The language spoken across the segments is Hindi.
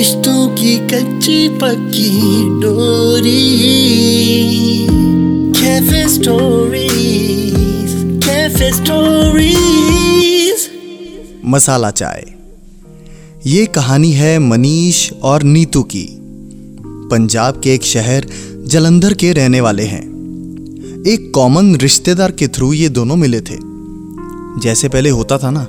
रिश्तों की कच्ची पक्की डोरी। Cafe stories cafe stories. मसाला चाय। ये कहानी है मनीष और नीतू की। पंजाब के एक शहर, जलंधर के रहने वाले हैं। एक कॉमन रिश्तेदार के थ्रू ये दोनों मिले थे। जैसे पहले होता था ना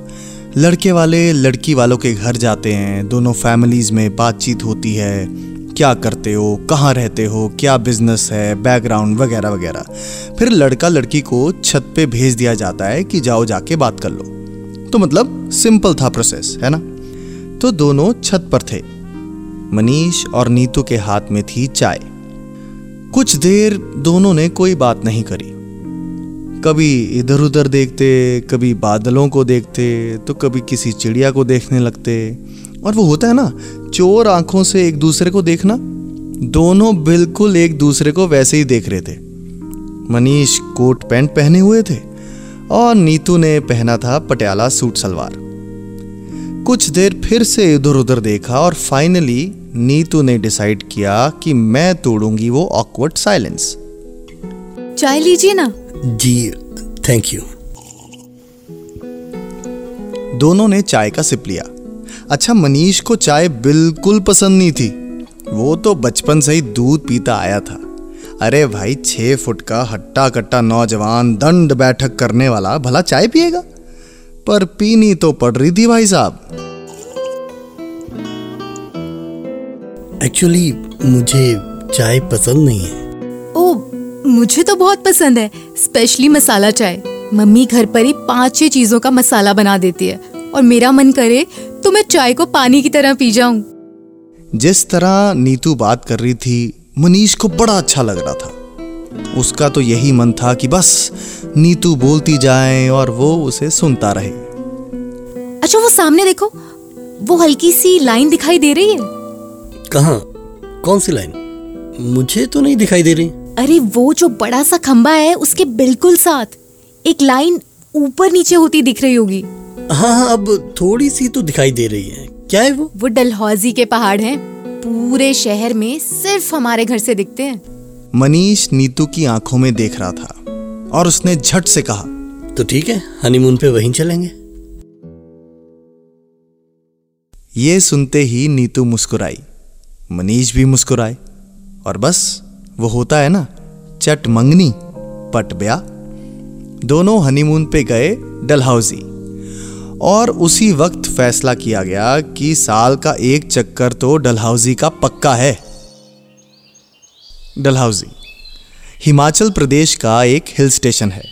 लड़के वाले लड़की वालों के घर जाते हैं। दोनों फैमिलीज़ में बातचीत होती है। क्या करते हो? कहाँ रहते हो? क्या बिज़नेस है? बैकग्राउंड वगैरह वगैरह। फिर लड़का लड़की को छत पे भेज दिया जाता है कि जाओ जाके बात कर लो। तो मतलब सिंपल था प्रोसेस है ना? तो दोनों छत पर थे। मनीष और नीतू के हाथ में थी चाय। कुछ देर दोनों ने कोई बात नहीं करी। कभी इधर उधर देखते कभी बादलों को देखते तो कभी किसी चिड़िया को देखने लगते। और वो होता है ना चोर आँखों से एक दूसरे को देखना दोनों बिल्कुल एक दूसरे को वैसे ही देख रहे थे। मनीष कोट पैंट पहने हुए थे और नीतू ने पहना था पटियाला सूट सलवार। कुछ देर फिर से इधर उधर देखा और फाइनली नीतू ने डिसाइड किया कि मैं तोड़ूँगी वो ऑकवर्ड साइलेंस चाय लीजिए ना। जी। थैंक यू दोनों ने चाय का सिप लिया। अच्छा मनीष को चाय बिल्कुल पसंद नहीं थी। वो तो बचपन से ही दूध पीता आया था। अरे भाई, छह फुट का हट्टा कट्टा नौजवान दंड बैठक करने वाला भला चाय पिएगा? पर पीनी तो पड़ रही थी भाई साहब। एक्चुअली मुझे चाय पसंद नहीं है। मुझे तो बहुत पसंद है स्पेशली मसाला चाय। मम्मी घर पर ही पाँच छह चीज़ों का मसाला बना देती है। और मेरा मन करे तो मैं चाय को पानी की तरह पी जाऊँ। जिस तरह नीतू बात कर रही थी मनीष को बड़ा अच्छा लग रहा था। उसका तो यही मन था कि बस नीतू बोलती जाए और वो उसे सुनता रहे। अच्छा वो सामने देखो वो हल्की सी लाइन दिखाई दे रही है। कहा? कौन सी लाइन? मुझे तो नहीं दिखाई दे रही। अरे वो जो बड़ा सा खंबा है उसके बिल्कुल साथ एक लाइन ऊपर नीचे होती दिख रही होगी। हाँ हाँ अब थोड़ी सी तो दिखाई दे रही है। क्या है वो? वो डलहौजी के पहाड़ हैं। पूरे शहर में सिर्फ़ हमारे घर से दिखते हैं। मनीष नीतू की आँखों में देख रहा था और उसने झट से कहा तो ठीक है हनीमून पे वहीं चलेंगे। ये सुनते ही नीतू मुस्कुराई। मनीष भी मुस्कुराए और बस वो होता है ना, चट मंगनी, पट ब्याह दोनों हनीमून पे गए डलहौजी। और उसी वक्त फैसला किया गया कि साल का एक चक्कर तो डलहौजी का पक्का है। डलहौजी, हिमाचल प्रदेश का एक हिल स्टेशन है।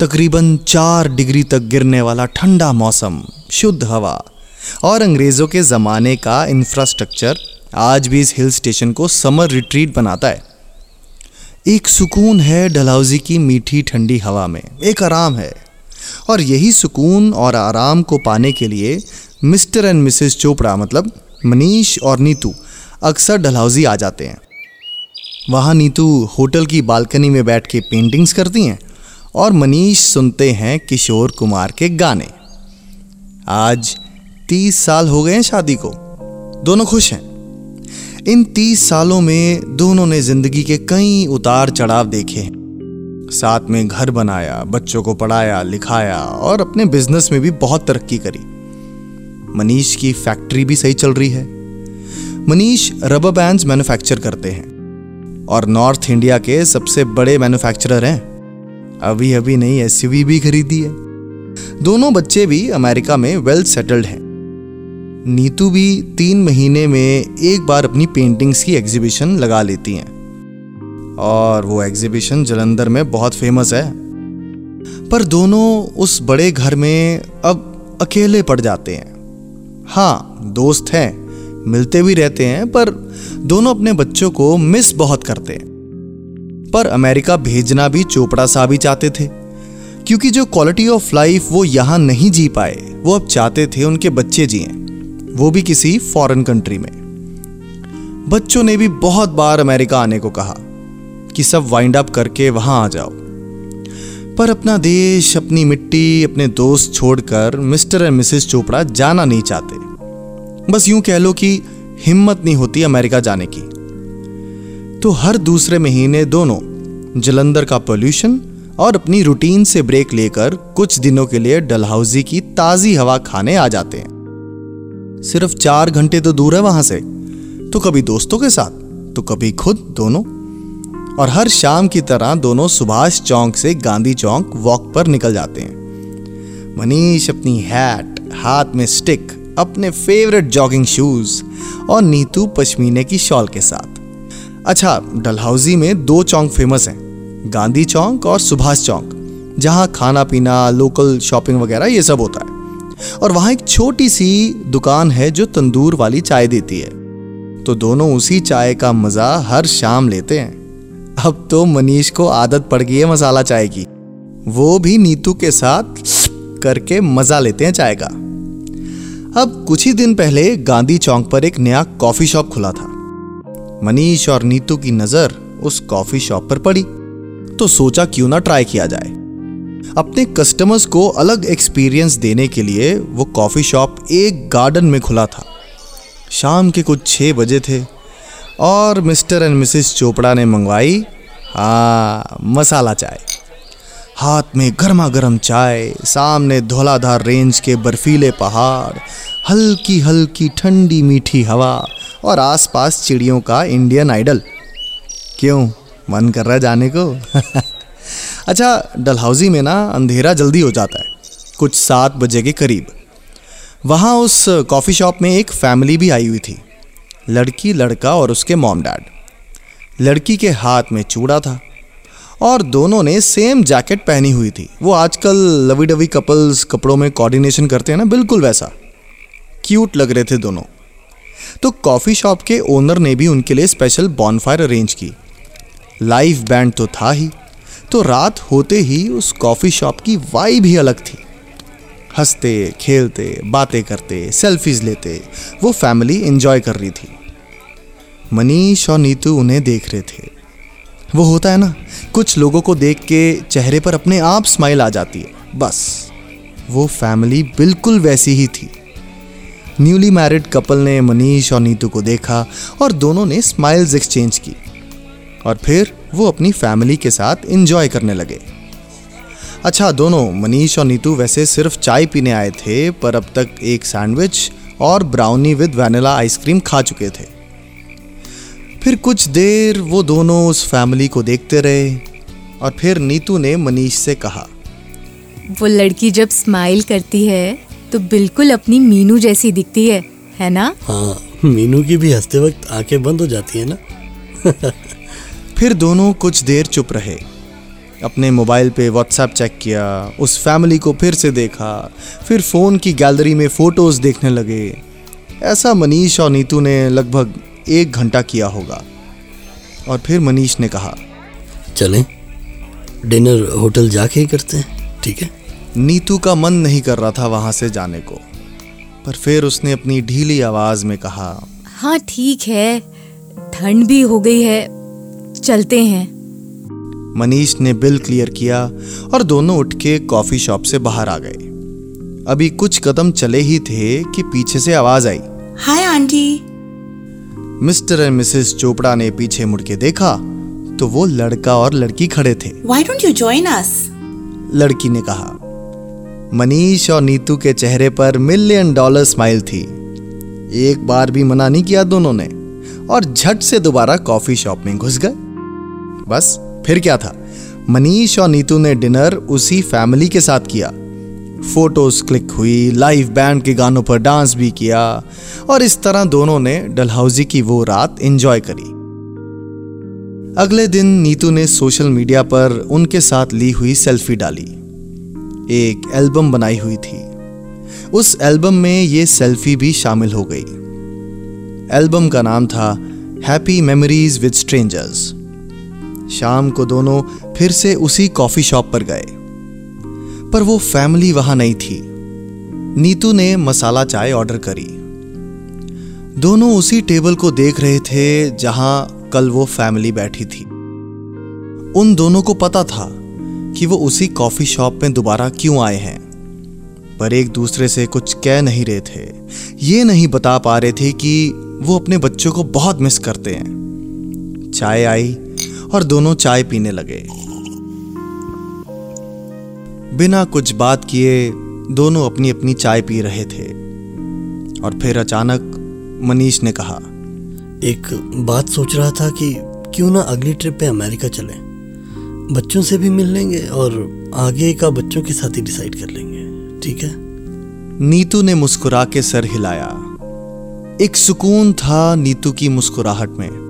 तकरीबन चार डिग्री तक गिरने वाला ठंडा मौसम, शुद्ध हवा और अंग्रेज़ों के ज़माने का इंफ्रास्ट्रक्चर आज भी इस हिल स्टेशन को समर रिट्रीट बनाता है। एक सुकून है डलहौजी की मीठी ठंडी हवा में। एक आराम है। और यही सुकून और आराम को पाने के लिए मिस्टर एंड मिसेस चोपड़ा मतलब मनीष और नीतू अक्सर डलहौजी आ जाते हैं। वहाँ नीतू होटल की बालकनी में बैठ के पेंटिंग्स करती हैं और मनीष सुनते हैं किशोर कुमार के गाने। आज तीस साल हो गए हैं शादी को। दोनों खुश हैं। इन तीस सालों में दोनों ने ज़िंदगी के कई उतार चढ़ाव देखे। साथ में घर बनाया, बच्चों को पढ़ाया, लिखाया और अपने बिज़नेस में भी बहुत तरक्की करी। मनीष की फैक्ट्री भी सही चल रही है। मनीष रबर बैंड्स मैन्युफैक्चर करते हैं और नॉर्थ इंडिया के सबसे बड़े मैन्युफैक्चरर हैं। अभी अभी नई एस भी खरीदी है। दोनों बच्चे भी अमेरिका में वेल सेटल्ड हैं। नीतू भी तीन महीने में एक बार अपनी पेंटिंग्स की एग्जीबिशन लगा लेती हैं। और वो एग्जीबिशन जलंधर में बहुत फ़ेमस है। पर दोनों उस बड़े घर में अब अकेले पड़ जाते हैं। हाँ दोस्त हैं, मिलते भी रहते हैं, पर दोनों अपने बच्चों को मिस बहुत करते हैं। पर अमेरिका भेजना भी चोपड़ा साहब ही चाहते थे। क्योंकि जो क्वालिटी ऑफ़ लाइफ वो यहाँ नहीं जी पाए, वो अब चाहते थे उनके बच्चे जिए। वो भी किसी फॉरेन कंट्री में। बच्चों ने भी बहुत बार अमेरिका आने को कहा कि सब वाइंड अप करके वहाँ आ जाओ। पर अपना देश, अपनी मिट्टी, अपने दोस्त छोड़कर मिस्टर एंड मिसेस चोपड़ा जाना नहीं चाहते। बस यूँ कह लो कि हिम्मत नहीं होती अमेरिका जाने की। तो हर दूसरे महीने दोनों जलंधर का पोल्यूशन और अपनी रूटीन से ब्रेक लेकर कुछ दिनों के लिए डलहाउजी की ताजी हवा खाने आ जाते हैं। सिर्फ़ चार घंटे तो दूर है वहाँ से। तो कभी दोस्तों के साथ तो कभी खुद दोनों। और हर शाम की तरह दोनों सुभाष चौक से गांधी चौक वॉक पर निकल जाते हैं। मनीष अपनी हैट हाथ में स्टिक अपने फेवरेट जॉगिंग शूज़ और नीतू पश्मीने की शॉल के साथ। अच्छा डलहाउजी में दो चौक फ़ेमस हैं, गांधी चौक और सुभाष चौक, जहाँ खाना पीना लोकल शॉपिंग वगैरह ये सब होता है। और वहाँ एक छोटी सी दुकान है जो तंदूर वाली चाय देती है। तो दोनों उसी चाय का मज़ा हर शाम लेते हैं। अब तो मनीष को आदत पड़ गई है मसाला चाय की। वो भी नीतू के साथ करके मज़ा लेते हैं चाय का। अब कुछ ही दिन पहले गांधी चौक पर एक नया कॉफ़ी शॉप खुला था। मनीष और नीतू की नज़र उस कॉफ़ी शॉप पर पड़ी। तो सोचा क्यों ना ट्राई किया जाए। अपने कस्टमर्स को अलग एक्सपीरियंस देने के लिए वो कॉफ़ी शॉप एक गार्डन में खुला था। शाम के कुछ छः बजे थे और मिस्टर एंड मिसेस चोपड़ा ने मंगवाई हाँ मसाला चाय। हाथ में गर्मा गर्म चाय, सामने धौलाधार रेंज के बर्फीले पहाड़ हल्की हल्की ठंडी मीठी हवा और आसपास चिड़ियों का इंडियन आइडल क्यों? मन कर रहा जाने को? अच्छा डलहाउजी में ना अंधेरा जल्दी हो जाता है, कुछ सात बजे के करीब। वहाँ उस कॉफ़ी शॉप में एक फैमिली भी आई हुई थी, लड़की, लड़का और उसके मॉम डैड। लड़की के हाथ में चूड़ा था और दोनों ने सेम जैकेट पहनी हुई थी। वो आजकल लवी डवी कपल्स कपड़ों में कोऑर्डिनेशन करते हैं ना, बिल्कुल वैसा। क्यूट लग रहे थे दोनों। तो कॉफ़ी शॉप के ओनर ने भी उनके लिए स्पेशल बॉनफायर अरेंज की। लाइव बैंड तो था ही। तो रात होते ही उस कॉफ़ी शॉप की वाई भी अलग थी। हँसते, खेलते, बातें करते, सेल्फीज लेते, वो फैमिली एंजॉय कर रही थी। मनीष और नीतू उन्हें देख रहे थे। वो होता है ना, कुछ लोगों को देख के चेहरे पर अपने आप स्माइल आ जाती है, बस। वो फैमिली बिल्कुल वैसी ही थी। न्यूली मैरिड कपल ने मनीष और नीतू को देखा और दोनों ने स्माइल्स एक्सचेंज की। और फिर वो अपनी फैमिली के साथ इंजॉय करने लगे। अच्छा दोनों मनीष और नीतू वैसे सिर्फ़ चाय पीने आए थे पर अब तक एक सैंडविच और ब्राउनी विद वैनिला आइसक्रीम खा चुके थे। फिर कुछ देर वो दोनों उस फैमिली को देखते रहे और फिर नीतू ने मनीष से कहा वो लड़की जब स्माइल करती है तो बिल्कुल अपनी मीनू जैसी दिखती है है ना? हाँ मीनू की भी हँसते वक्त आँखें बंद हो जाती है ना? फिर दोनों कुछ देर चुप रहे। अपने मोबाइल पे व्हाट्सएप चेक किया उस फैमिली को फिर से देखा फिर फ़ोन की गैलरी में फ़ोटोज़ देखने लगे। ऐसा मनीष और नीतू ने लगभग एक घंटा किया होगा। और फिर मनीष ने कहा चलें डिनर होटल जाके ही करते हैं ठीक है? नीतू का मन नहीं कर रहा था वहाँ से जाने को पर फिर उसने अपनी ढीली आवाज़ में कहा हाँ ठीक है ठंड भी हो गई है चलते हैं। मनीष ने बिल क्लियर किया और दोनों उठ के कॉफ़ी शॉप से बाहर आ गए। अभी कुछ कदम चले ही थे कि पीछे से आवाज़ आई। Hi aunty. Mr and Mrs Chopra ने पीछे मुड़ के देखा तो वो लड़का और लड़की खड़े थे। Why don't you join us लड़की ने कहा मनीष और नीतू के चेहरे पर मिलियन डॉलर स्माइल थी। एक बार भी मना नहीं किया दोनों ने और झट से दोबारा कॉफ़ी शॉप में घुस गए। बस, फिर क्या था? मनीष और नीतू ने डिनर उसी फैमिली के साथ किया। फ़ोटोज़ क्लिक हुई, लाइव बैंड के गानों पर डांस भी किया, और इस तरह दोनों ने डलहाउजी की वो रात एंजॉय करी। अगले दिन नीतू ने सोशल मीडिया पर उनके साथ ली हुई सेल्फी डाली। एक एल्बम बनाई हुई थी। उस एल्बम में ये सेल्फी भी शामिल हो गई। एल्बम का नाम था, हैप्पी मेमोरीज विद स्ट्रेंजर्स। शाम को दोनों फिर से उसी कॉफ़ी शॉप पर गए। पर वो फैमिली वहाँ नहीं थी। नीतू ने मसाला चाय ऑर्डर करी। दोनों उसी टेबल को देख रहे थे जहाँ कल वो फैमिली बैठी थी। उन दोनों को पता था कि वो उसी कॉफ़ी शॉप में दोबारा क्यों आए हैं। पर एक दूसरे से कुछ कह नहीं रहे थे। ये नहीं बता पा रहे थे कि वो अपने बच्चों को बहुत मिस करते हैं। चाय आई और दोनों चाय पीने लगे। बिना कुछ बात किए दोनों अपनी अपनी चाय पी रहे थे। और फिर अचानक मनीष ने कहा एक बात सोच रहा था कि क्यों ना अगली ट्रिप पे अमेरिका चले। बच्चों से भी मिल लेंगे और आगे का बच्चों के साथ ही डिसाइड कर लेंगे। ठीक है? नीतू ने मुस्कुरा के सर हिलाया। एक सुकून था नीतू की मुस्कुराहट में।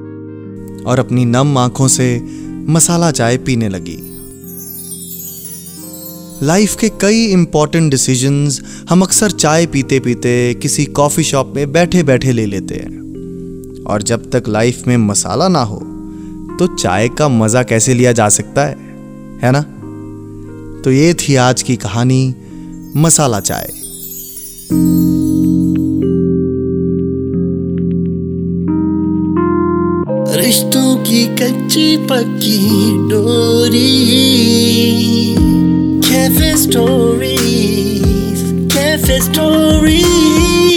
और अपनी नम आँखों से मसाला चाय पीने लगी। लाइफ के कई इंपॉर्टेंट डिसीजंस हम अक्सर चाय पीते पीते किसी कॉफ़ी शॉप में बैठे बैठे ले लेते हैं। और जब तक लाइफ में मसाला ना हो तो चाय का मज़ा कैसे लिया जा सकता है? है ना? तो ये थी आज की कहानी, मसाला चाय। रिश्तों की कच्ची पक्की डोरी कैफ़े स्टोरीज कैफ़े स्टोरीज